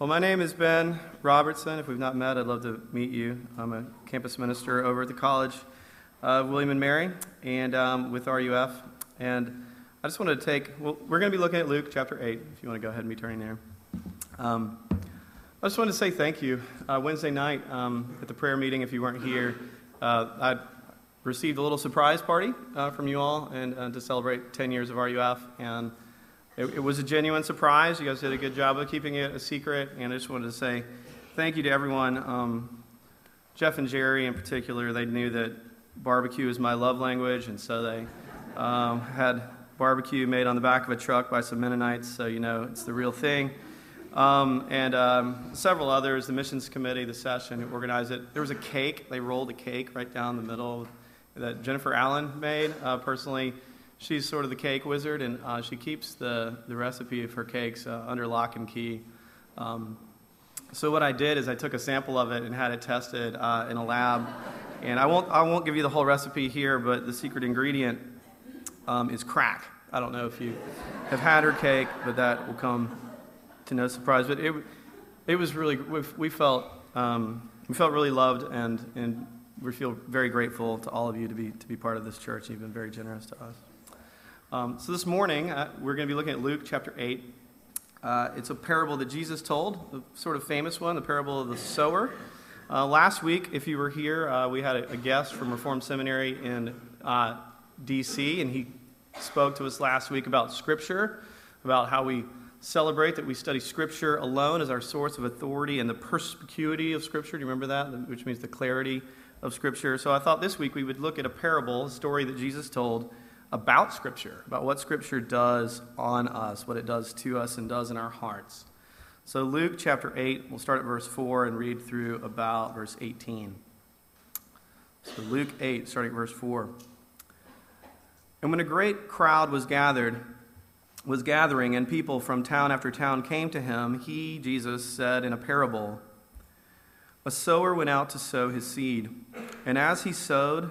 Well, my name is Ben Robertson. If we've not met, I'd love to meet you. I'm a campus minister over at the College of William and Mary and um, with RUF. And I just wanted to take, well, we're going to be looking at Luke chapter 8, if you want to go ahead and be turning there. Um, I just wanted to say thank you. Uh, Wednesday night um, at the prayer meeting, if you weren't here, uh, I received a little surprise party uh, from you all and uh, to celebrate 10 years of RUF. And it, it, was a genuine surprise. You guys did a good job of keeping it a secret. And I just wanted to say thank you to everyone. Um, Jeff and Jerry, in particular, they knew that barbecue is my love language. And so they um, had barbecue made on the back of a truck by some Mennonites. So, you know, it's the real thing. Um, and um, several others, the missions committee, the session, who organized it. There was a cake. They rolled a cake right down the middle that Jennifer Allen made. Uh, personally, she's sort of the cake wizard, and uh, she keeps the, the recipe of her cakes uh, under lock and key. Um, so what I did is I took a sample of it and had it tested uh, in a lab. And I won't, I won't give you the whole recipe here, but the secret ingredient um, is crack. I don't know if you have had her cake, but that will come to no surprise. But it, it was really, we felt, um, we felt really loved and, and we feel very grateful to all of you to be, to be part of this church. You've been very generous to us. Um, so this morning, uh, we're going to be looking at Luke chapter 8. Uh, it's a parable that Jesus told, the sort of famous one, the parable of the sower. Uh, last week, if you were here, uh, we had a, a, guest from Reformed Seminary in uh, D.C., and he spoke to us last week about Scripture, about how we celebrate that we study Scripture alone as our source of authority and the perspicuity of Scripture. Do you remember that? Which means the clarity of Scripture. So I thought this week we would look at a parable, a story that Jesus told about Scripture, about what Scripture does on us, what it does to us, and does in our hearts. So, Luke chapter 8, we'll start at verse 4 and read through about verse 18. So, Luke 8, starting at verse 4. And when a great crowd was gathered, was gathering, and people from town after town came to him, he, Jesus, said in a parable A sower went out to sow his seed, and as he sowed,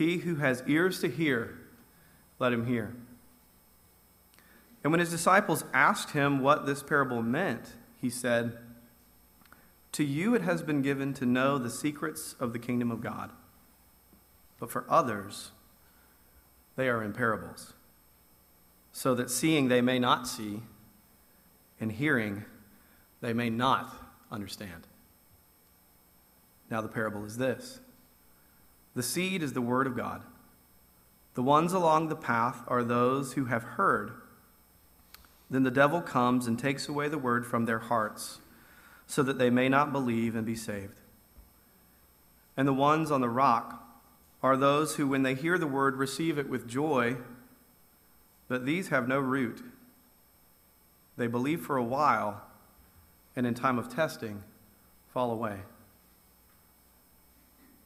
He who has ears to hear, let him hear. And when his disciples asked him what this parable meant, he said, To you it has been given to know the secrets of the kingdom of God, but for others, they are in parables, so that seeing they may not see, and hearing they may not understand. Now, the parable is this. The seed is the word of God. The ones along the path are those who have heard. Then the devil comes and takes away the word from their hearts, so that they may not believe and be saved. And the ones on the rock are those who, when they hear the word, receive it with joy, but these have no root. They believe for a while, and in time of testing, fall away.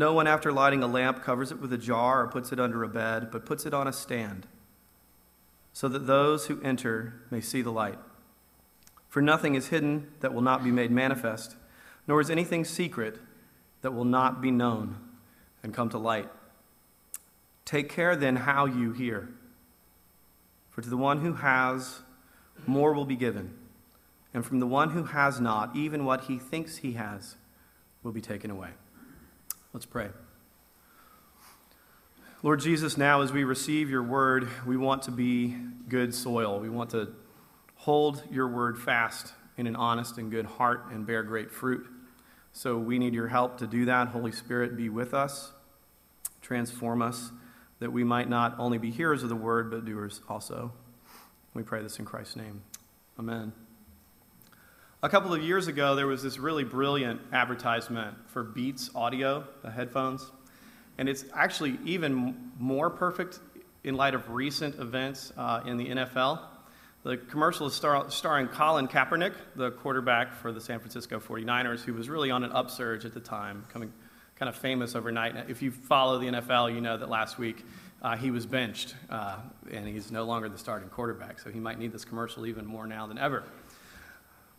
No one, after lighting a lamp, covers it with a jar or puts it under a bed, but puts it on a stand, so that those who enter may see the light. For nothing is hidden that will not be made manifest, nor is anything secret that will not be known and come to light. Take care then how you hear. For to the one who has, more will be given, and from the one who has not, even what he thinks he has will be taken away. Let's pray. Lord Jesus, now as we receive your word, we want to be good soil. We want to hold your word fast in an honest and good heart and bear great fruit. So we need your help to do that. Holy Spirit, be with us, transform us, that we might not only be hearers of the word, but doers also. We pray this in Christ's name. Amen. A couple of years ago, there was this really brilliant advertisement for Beats Audio, the headphones. And it's actually even more perfect in light of recent events uh, in the NFL. The commercial is star- starring Colin Kaepernick, the quarterback for the San Francisco 49ers, who was really on an upsurge at the time, coming kind of famous overnight. If you follow the NFL, you know that last week uh, he was benched, uh, and he's no longer the starting quarterback, so he might need this commercial even more now than ever.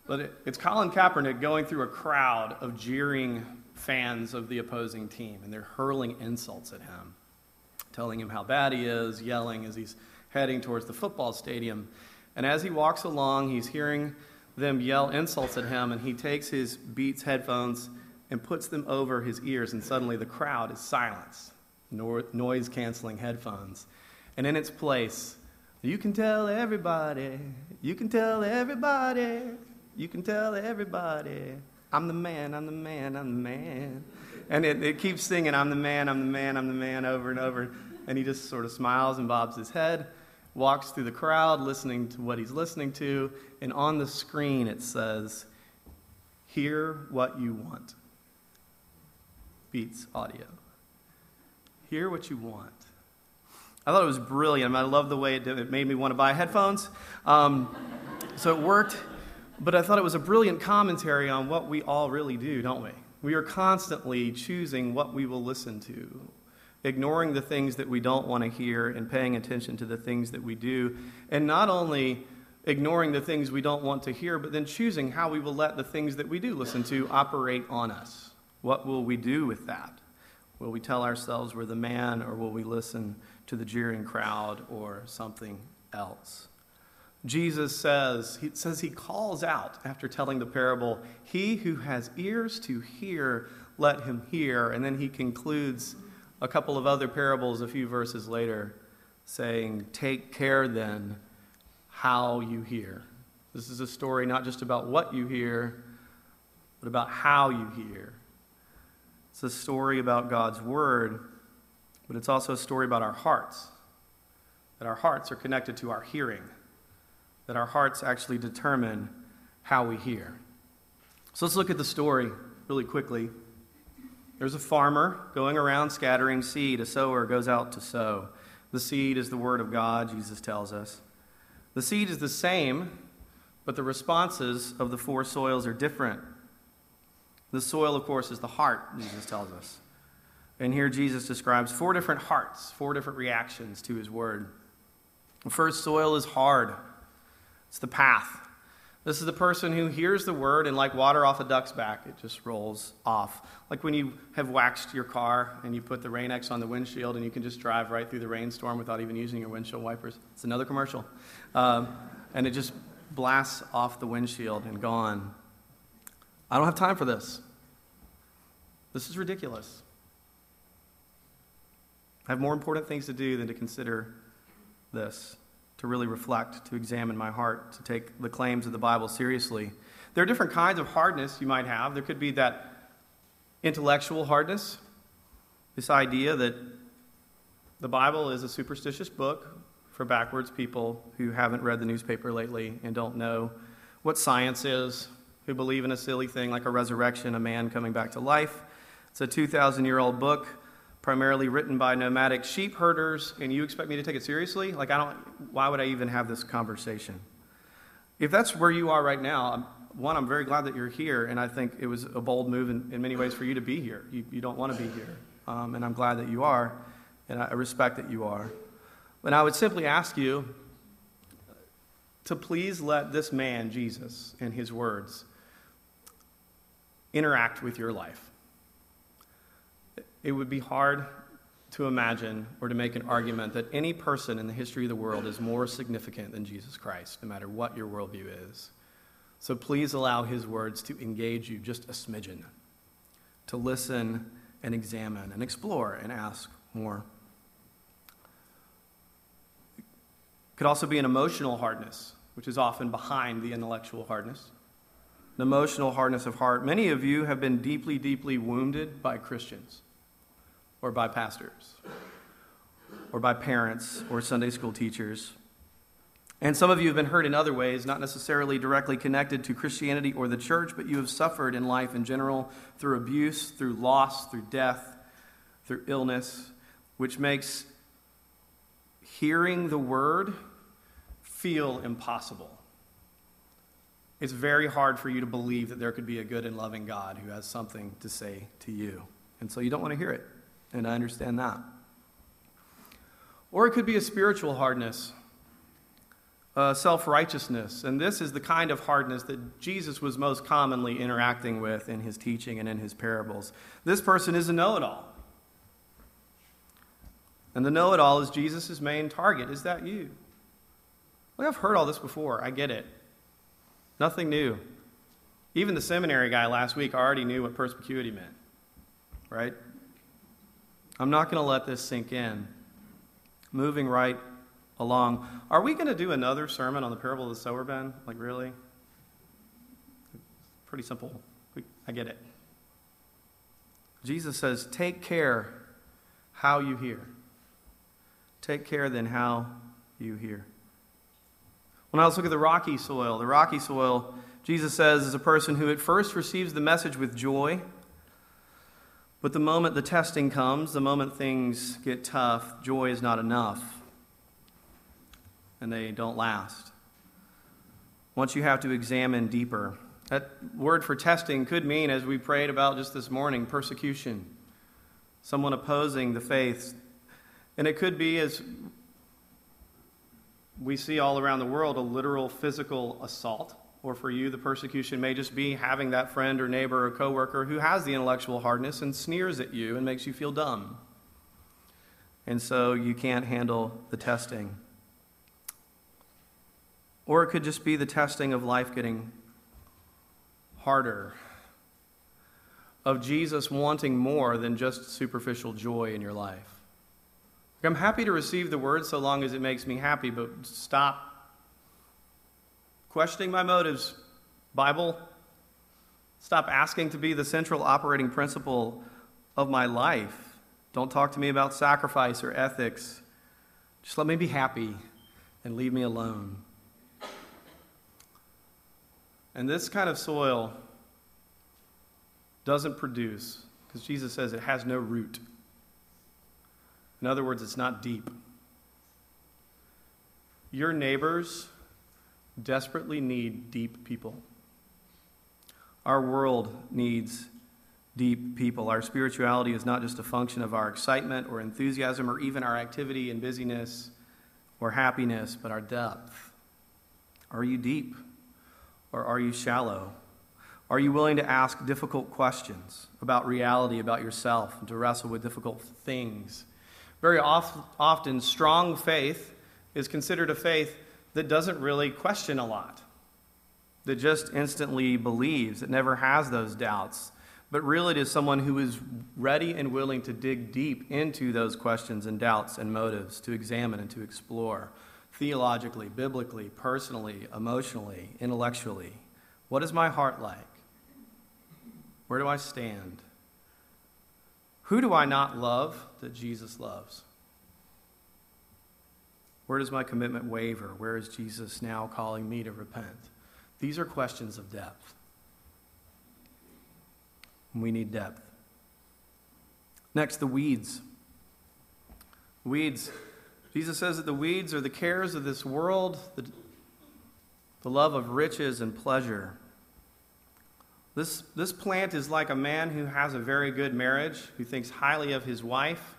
But it, it's Colin Kaepernick going through a crowd of jeering fans of the opposing team, and they're hurling insults at him, telling him how bad he is, yelling as he's heading towards the football stadium. And as he walks along, he's hearing them yell insults at him, and he takes his Beats headphones and puts them over his ears, and suddenly the crowd is silenced. Noise canceling headphones. And in its place, you can tell everybody, you can tell everybody, you can tell everybody, I'm the man, I'm the man, I'm the man. And it, it keeps singing, I'm the man, I'm the man, I'm the man, over and over. And he just sort of smiles and bobs his head walks through the crowd listening to what he's listening to, and on the screen it says, Hear what you want. Beats audio. Hear what you want. I thought it was brilliant. I, love the way it, did. it made me want to buy headphones. Um, so it worked, but I thought it was a brilliant commentary on what we all really do, don't we? We are constantly choosing what we will listen to, ignoring the things that we don't want to hear and paying attention to the things that we do. And not only ignoring the things we don't want to hear, but then choosing how we will let the things that we do listen to operate on us. What will we do with that? Will we tell ourselves we're the man, or will we listen to the jeering crowd or something else? Jesus says, he says he calls out after telling the parable, He who has ears to hear, let him hear. And then he concludes a couple of other parables a few verses later, saying, Take care then how you hear. This is a story not just about what you hear, but about how you hear. It's a story about God's Word, but it's also a story about our hearts. That our hearts are connected to our hearing, that our hearts actually determine how we hear. So let's look at the story really quickly. There's a farmer going around scattering seed. A sower goes out to sow. The seed is the word of God, Jesus tells us. The seed is the same, but the responses of the four soils are different. The soil, of course, is the heart, Jesus tells us. And here Jesus describes four different hearts, four different reactions to his word. The first soil is hard, it's the path. This is the person who hears the word and, like water off a duck's back, it just rolls off. Like when you have waxed your car and you put the Rain-X on the windshield and you can just drive right through the rainstorm without even using your windshield wipers. It's another commercial. Um, and it just blasts off the windshield and gone. I don't have time for this. This is ridiculous. I have more important things to do than to consider this to really reflect, to examine my heart, to take the claims of the Bible seriously. There are different kinds of hardness you might have. There could be that intellectual hardness, this idea that the Bible is a superstitious book for backwards people who haven't read the newspaper lately and don't know what science is, who believe in a silly thing like a resurrection, a man coming back to life. It's a 2,000 year old book primarily written by nomadic sheep herders, and you expect me to take it seriously? Like, I don't, why would I even have this conversation? If that's where you are right now, one, I'm very glad that you're here, and I think it was a bold move in, in many ways for you to be here. You, you don't want to be here, um, and I'm glad that you are, and I respect that you are. But I would simply ask you to please let this man, Jesus, and his words interact with your life it would be hard to imagine or to make an argument that any person in the history of the world is more significant than Jesus Christ, no matter what your worldview is. So please allow his words to engage you just a smidgen, to listen and examine and explore and ask more. It could also be an emotional hardness, which is often behind the intellectual hardness. an emotional hardness of heart. Many of you have been deeply, deeply wounded by Christians or by pastors or by parents or Sunday school teachers. And some of you have been hurt in other ways, not necessarily directly connected to Christianity or the church, but you have suffered in life in general through abuse, through loss, through death, through illness, which makes hearing the word feel impossible. It's very hard for you to believe that there could be a good and loving God who has something to say to you. And so you don't want to hear it. And I understand that. Or it could be a spiritual hardness, self righteousness. And this is the kind of hardness that Jesus was most commonly interacting with in his teaching and in his parables. This person is a know it all. And the know it all is Jesus' main target. Is that you? Like, I've heard all this before. I get it. Nothing new. Even the seminary guy last week already knew what perspicuity meant, right? I'm not going to let this sink in. Moving right along. Are we going to do another sermon on the parable of the sower, Ben? Like, really? Pretty simple. I get it. Jesus says, Take care how you hear. Take care then how you hear. When I let's look at the rocky soil. The rocky soil, Jesus says, is a person who at first receives the message with joy, but the moment the testing comes, the moment things get tough, joy is not enough, and they don't last. Once you have to examine deeper. That word for testing could mean, as we prayed about just this morning, persecution, someone opposing the faith, and it could be, as we see all around the world, a literal physical assault. Or for you, the persecution may just be having that friend or neighbor or coworker who has the intellectual hardness and sneers at you and makes you feel dumb. And so you can't handle the testing. Or it could just be the testing of life getting harder, of Jesus wanting more than just superficial joy in your life. I'm happy to receive the word so long as it makes me happy, but stop questioning my motives, Bible. Stop asking to be the central operating principle of my life. Don't talk to me about sacrifice or ethics. Just let me be happy and leave me alone. And this kind of soil doesn't produce, because Jesus says it has no root. In other words, it's not deep. Your neighbors desperately need deep people. Our world needs deep people. Our spirituality is not just a function of our excitement or enthusiasm or even our activity and busyness or happiness, but our depth. Are you deep or are you shallow? Are you willing to ask difficult questions about reality, about yourself, and to wrestle with difficult things? Very often, strong faith is considered a faith that doesn't really question a lot, that just instantly believes, that never has those doubts. But really, it is someone who is ready and willing to dig deep into those questions and doubts and motives, to examine and to explore theologically, biblically, personally, emotionally, intellectually. What is my heart like? Where do I stand? Who do I not love that Jesus loves? Where does my commitment waver? Where is Jesus now calling me to repent? These are questions of depth. We need depth. Next, the weeds. Weeds. Jesus says that the weeds are the cares of this world, the, the love of riches and pleasure. This, this plant is like a man who has a very good marriage, who thinks highly of his wife,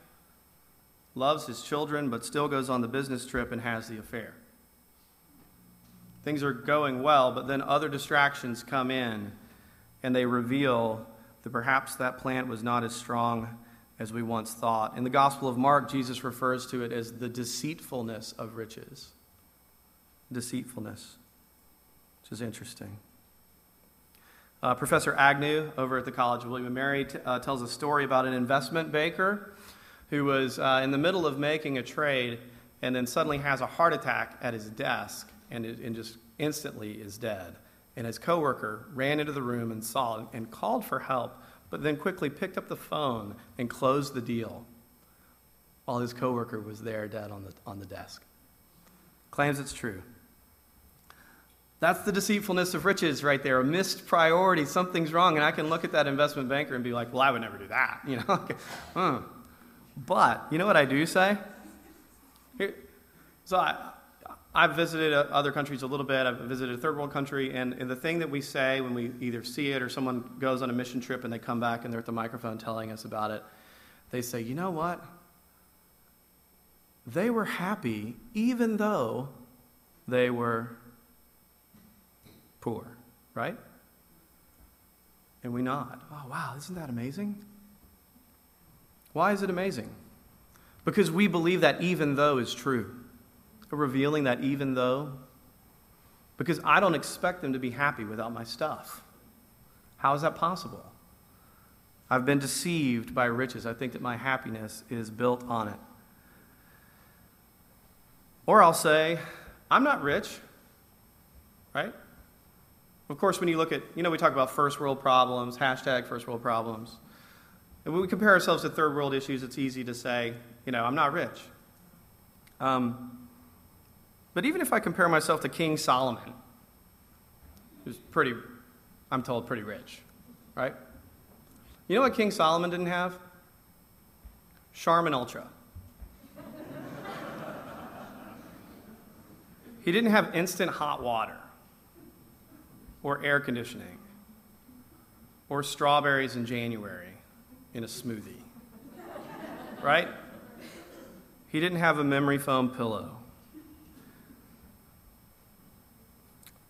loves his children, but still goes on the business trip and has the affair. Things are going well, but then other distractions come in and they reveal that perhaps that plant was not as strong as we once thought. In the Gospel of Mark, Jesus refers to it as the deceitfulness of riches. Deceitfulness, which is interesting. Uh, Professor Agnew over at the College of William and Mary t- uh, tells a story about an investment banker who was uh, in the middle of making a trade and then suddenly has a heart attack at his desk and, and just instantly is dead. And his coworker ran into the room and saw it and called for help, but then quickly picked up the phone and closed the deal while his coworker was there dead on the, on the desk. Claims it's true. That's the deceitfulness of riches right there, a missed priority. Something's wrong. And I can look at that investment banker and be like, well, I would never do that. You know? hmm. But you know what I do say? Here, so I, I've visited uh, other countries a little bit. I've visited a third world country, and, and the thing that we say when we either see it or someone goes on a mission trip and they come back and they're at the microphone telling us about it, they say, you know what? They were happy even though they were poor, right? And we nod. Oh, wow, isn't that amazing? Why is it amazing? Because we believe that even though is true. Revealing that even though. Because I don't expect them to be happy without my stuff. How is that possible? I've been deceived by riches. I think that my happiness is built on it. Or I'll say, I'm not rich, right? Of course, when you look at, you know, we talk about first world problems, hashtag first world problems. And when we compare ourselves to third world issues, it's easy to say, you know, I'm not rich. Um, but even if I compare myself to King Solomon, who's pretty, I'm told, pretty rich, right? You know what King Solomon didn't have? Charmin Ultra. He didn't have instant hot water or air conditioning or strawberries in January in a smoothie. right? He didn't have a memory foam pillow.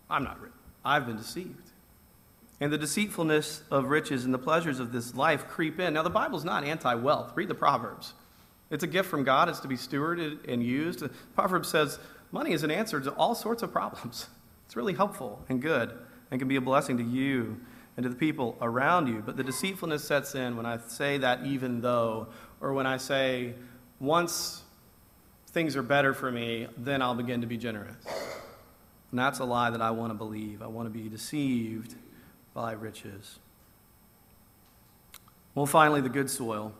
I'm not I've been deceived. And the deceitfulness of riches and the pleasures of this life creep in. Now, the Bible's not anti wealth. Read the Proverbs. It's a gift from God, it's to be stewarded and used. The Proverbs says money is an answer to all sorts of problems. It's really helpful and good and can be a blessing to you and to the people around you. But the deceitfulness sets in when I say that even though, or when I say, once things are better for me, then I'll begin to be generous. And that's a lie that I want to believe. I want to be deceived by riches. Well, finally, the good soil.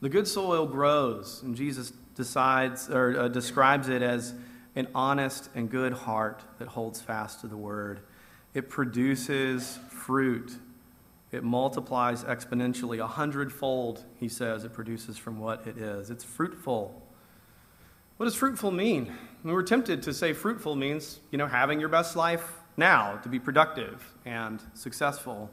The good soil grows, and Jesus decides or uh, describes it as an honest and good heart that holds fast to the word. It produces fruit. It multiplies exponentially, a hundredfold, he says, it produces from what it is. It's fruitful. What does fruitful mean? We're tempted to say fruitful means, you know, having your best life now, to be productive and successful.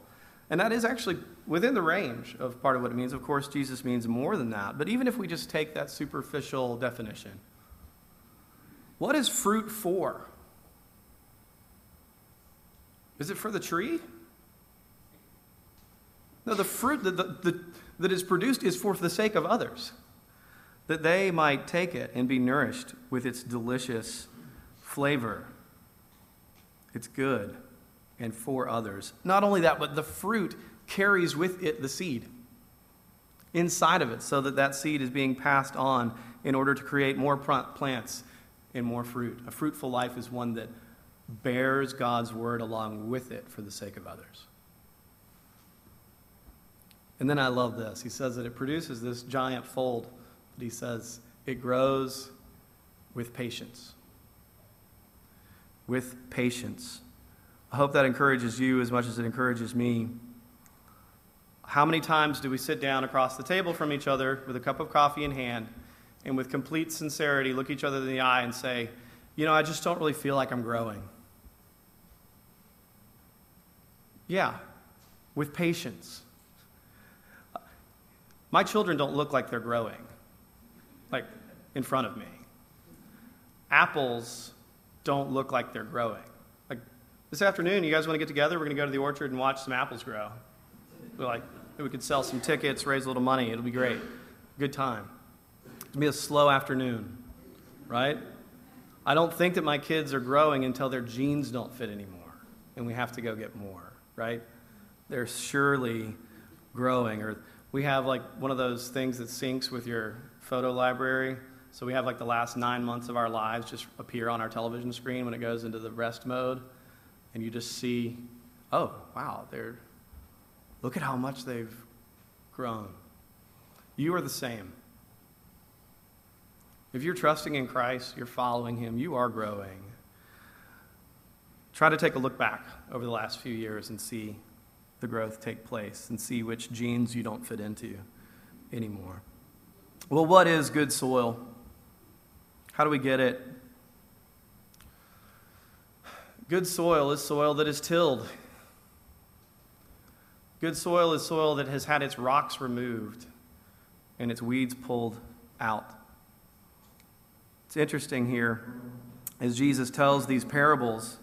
And that is actually within the range of part of what it means. Of course, Jesus means more than that. But even if we just take that superficial definition, what is fruit for? Is it for the tree? No, the fruit that, the, the, that is produced is for the sake of others, that they might take it and be nourished with its delicious flavor. It's good and for others. Not only that, but the fruit carries with it the seed inside of it so that that seed is being passed on in order to create more plants and more fruit. A fruitful life is one that bears God's word along with it for the sake of others. And then I love this. He says that it produces this giant fold, but he says it grows with patience. With patience. I hope that encourages you as much as it encourages me. How many times do we sit down across the table from each other with a cup of coffee in hand and with complete sincerity look each other in the eye and say, You know, I just don't really feel like I'm growing? Yeah, with patience. My children don't look like they're growing, like in front of me. Apples don't look like they're growing. Like this afternoon, you guys want to get together? We're going to go to the orchard and watch some apples grow. We're like, we could sell some tickets, raise a little money. It'll be great. Good time. It'll be a slow afternoon, right? I don't think that my kids are growing until their jeans don't fit anymore and we have to go get more right? They're surely growing. Or we have like one of those things that syncs with your photo library. So we have like the last nine months of our lives just appear on our television screen when it goes into the rest mode. and you just see, oh, wow, they're, look at how much they've grown. You are the same. If you're trusting in Christ, you're following Him, you are growing. Try to take a look back over the last few years and see the growth take place and see which jeans you don't fit into anymore. Well, what is good soil? How do we get it? Good soil is soil that is tilled. Good soil is soil that has had its rocks removed and its weeds pulled out. It's interesting here as Jesus tells these parables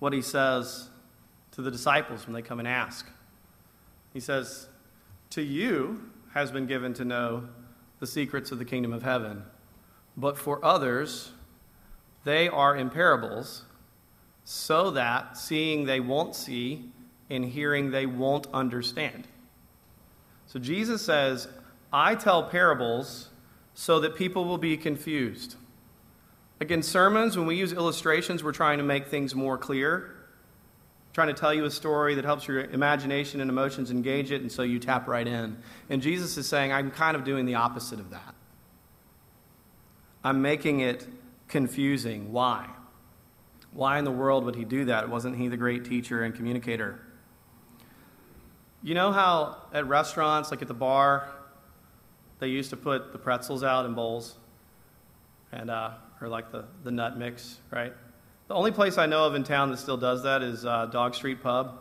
what he says to the disciples when they come and ask. He says, To you has been given to know the secrets of the kingdom of heaven, but for others, they are in parables, so that seeing they won't see, and hearing they won't understand. So Jesus says, I tell parables so that people will be confused. Like in sermons, when we use illustrations, we're trying to make things more clear, trying to tell you a story that helps your imagination and emotions engage it, and so you tap right in. And Jesus is saying, I'm kind of doing the opposite of that. I'm making it confusing. Why? Why in the world would he do that? Wasn't he the great teacher and communicator? You know how at restaurants, like at the bar, they used to put the pretzels out in bowls? And uh, or like the, the nut mix, right? The only place I know of in town that still does that is uh, Dog Street Pub.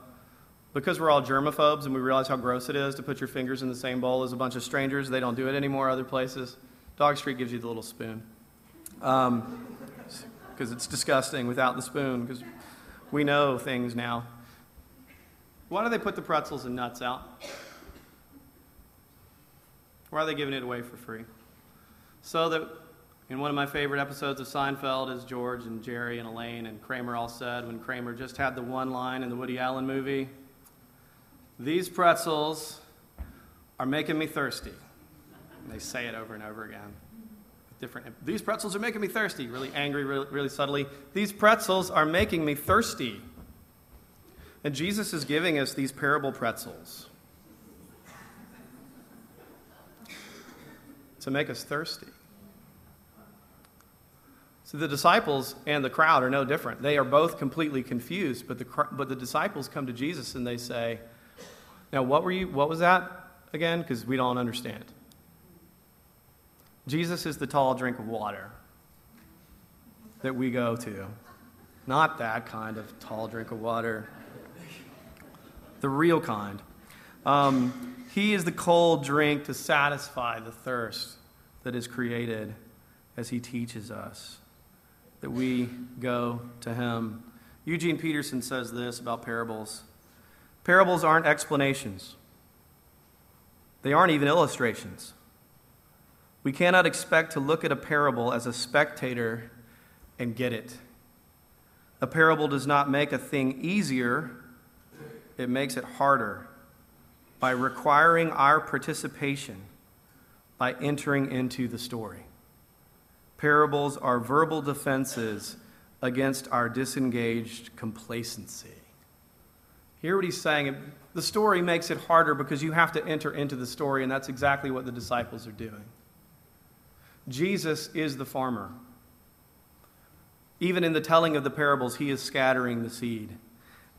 Because we're all germaphobes and we realize how gross it is to put your fingers in the same bowl as a bunch of strangers, they don't do it anymore other places. Dog Street gives you the little spoon. Because um, it's disgusting without the spoon, because we know things now. Why do they put the pretzels and nuts out? Why are they giving it away for free? So that in one of my favorite episodes of Seinfeld, as George and Jerry and Elaine and Kramer all said, when Kramer just had the one line in the Woody Allen movie, These pretzels are making me thirsty. And they say it over and over again. Different. These pretzels are making me thirsty. Really angry, really, really subtly. These pretzels are making me thirsty. And Jesus is giving us these parable pretzels to make us thirsty. So the disciples and the crowd are no different. They are both completely confused, but the, but the disciples come to Jesus and they say, Now, what, were you, what was that again? Because we don't understand. Jesus is the tall drink of water that we go to. Not that kind of tall drink of water, the real kind. Um, he is the cold drink to satisfy the thirst that is created as he teaches us that we go to him. Eugene Peterson says this about parables parables aren't explanations, they aren't even illustrations. We cannot expect to look at a parable as a spectator and get it. A parable does not make a thing easier, it makes it harder by requiring our participation by entering into the story. Parables are verbal defenses against our disengaged complacency. Hear what he's saying. The story makes it harder because you have to enter into the story, and that's exactly what the disciples are doing. Jesus is the farmer. Even in the telling of the parables, he is scattering the seed.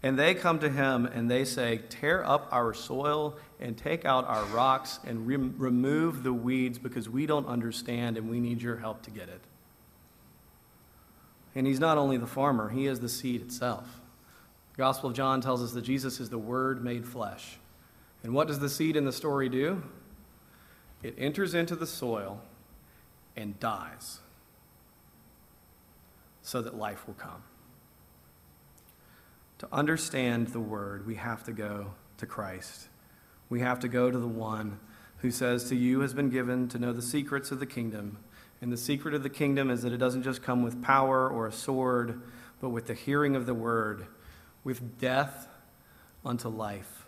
And they come to him and they say, Tear up our soil and take out our rocks and re- remove the weeds because we don't understand and we need your help to get it. And he's not only the farmer, he is the seed itself. The Gospel of John tells us that Jesus is the Word made flesh. And what does the seed in the story do? It enters into the soil and dies so that life will come. To understand the word, we have to go to Christ. We have to go to the one who says, To you has been given to know the secrets of the kingdom. And the secret of the kingdom is that it doesn't just come with power or a sword, but with the hearing of the word, with death unto life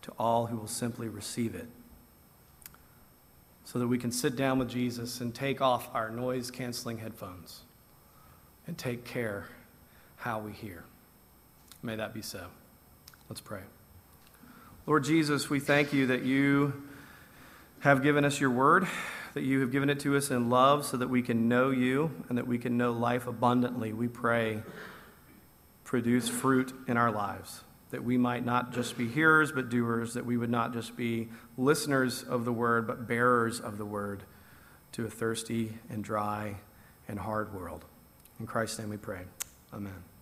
to all who will simply receive it. So that we can sit down with Jesus and take off our noise canceling headphones and take care how we hear. May that be so. Let's pray. Lord Jesus, we thank you that you have given us your word, that you have given it to us in love so that we can know you and that we can know life abundantly. We pray, produce fruit in our lives, that we might not just be hearers but doers, that we would not just be listeners of the word but bearers of the word to a thirsty and dry and hard world. In Christ's name we pray. Amen.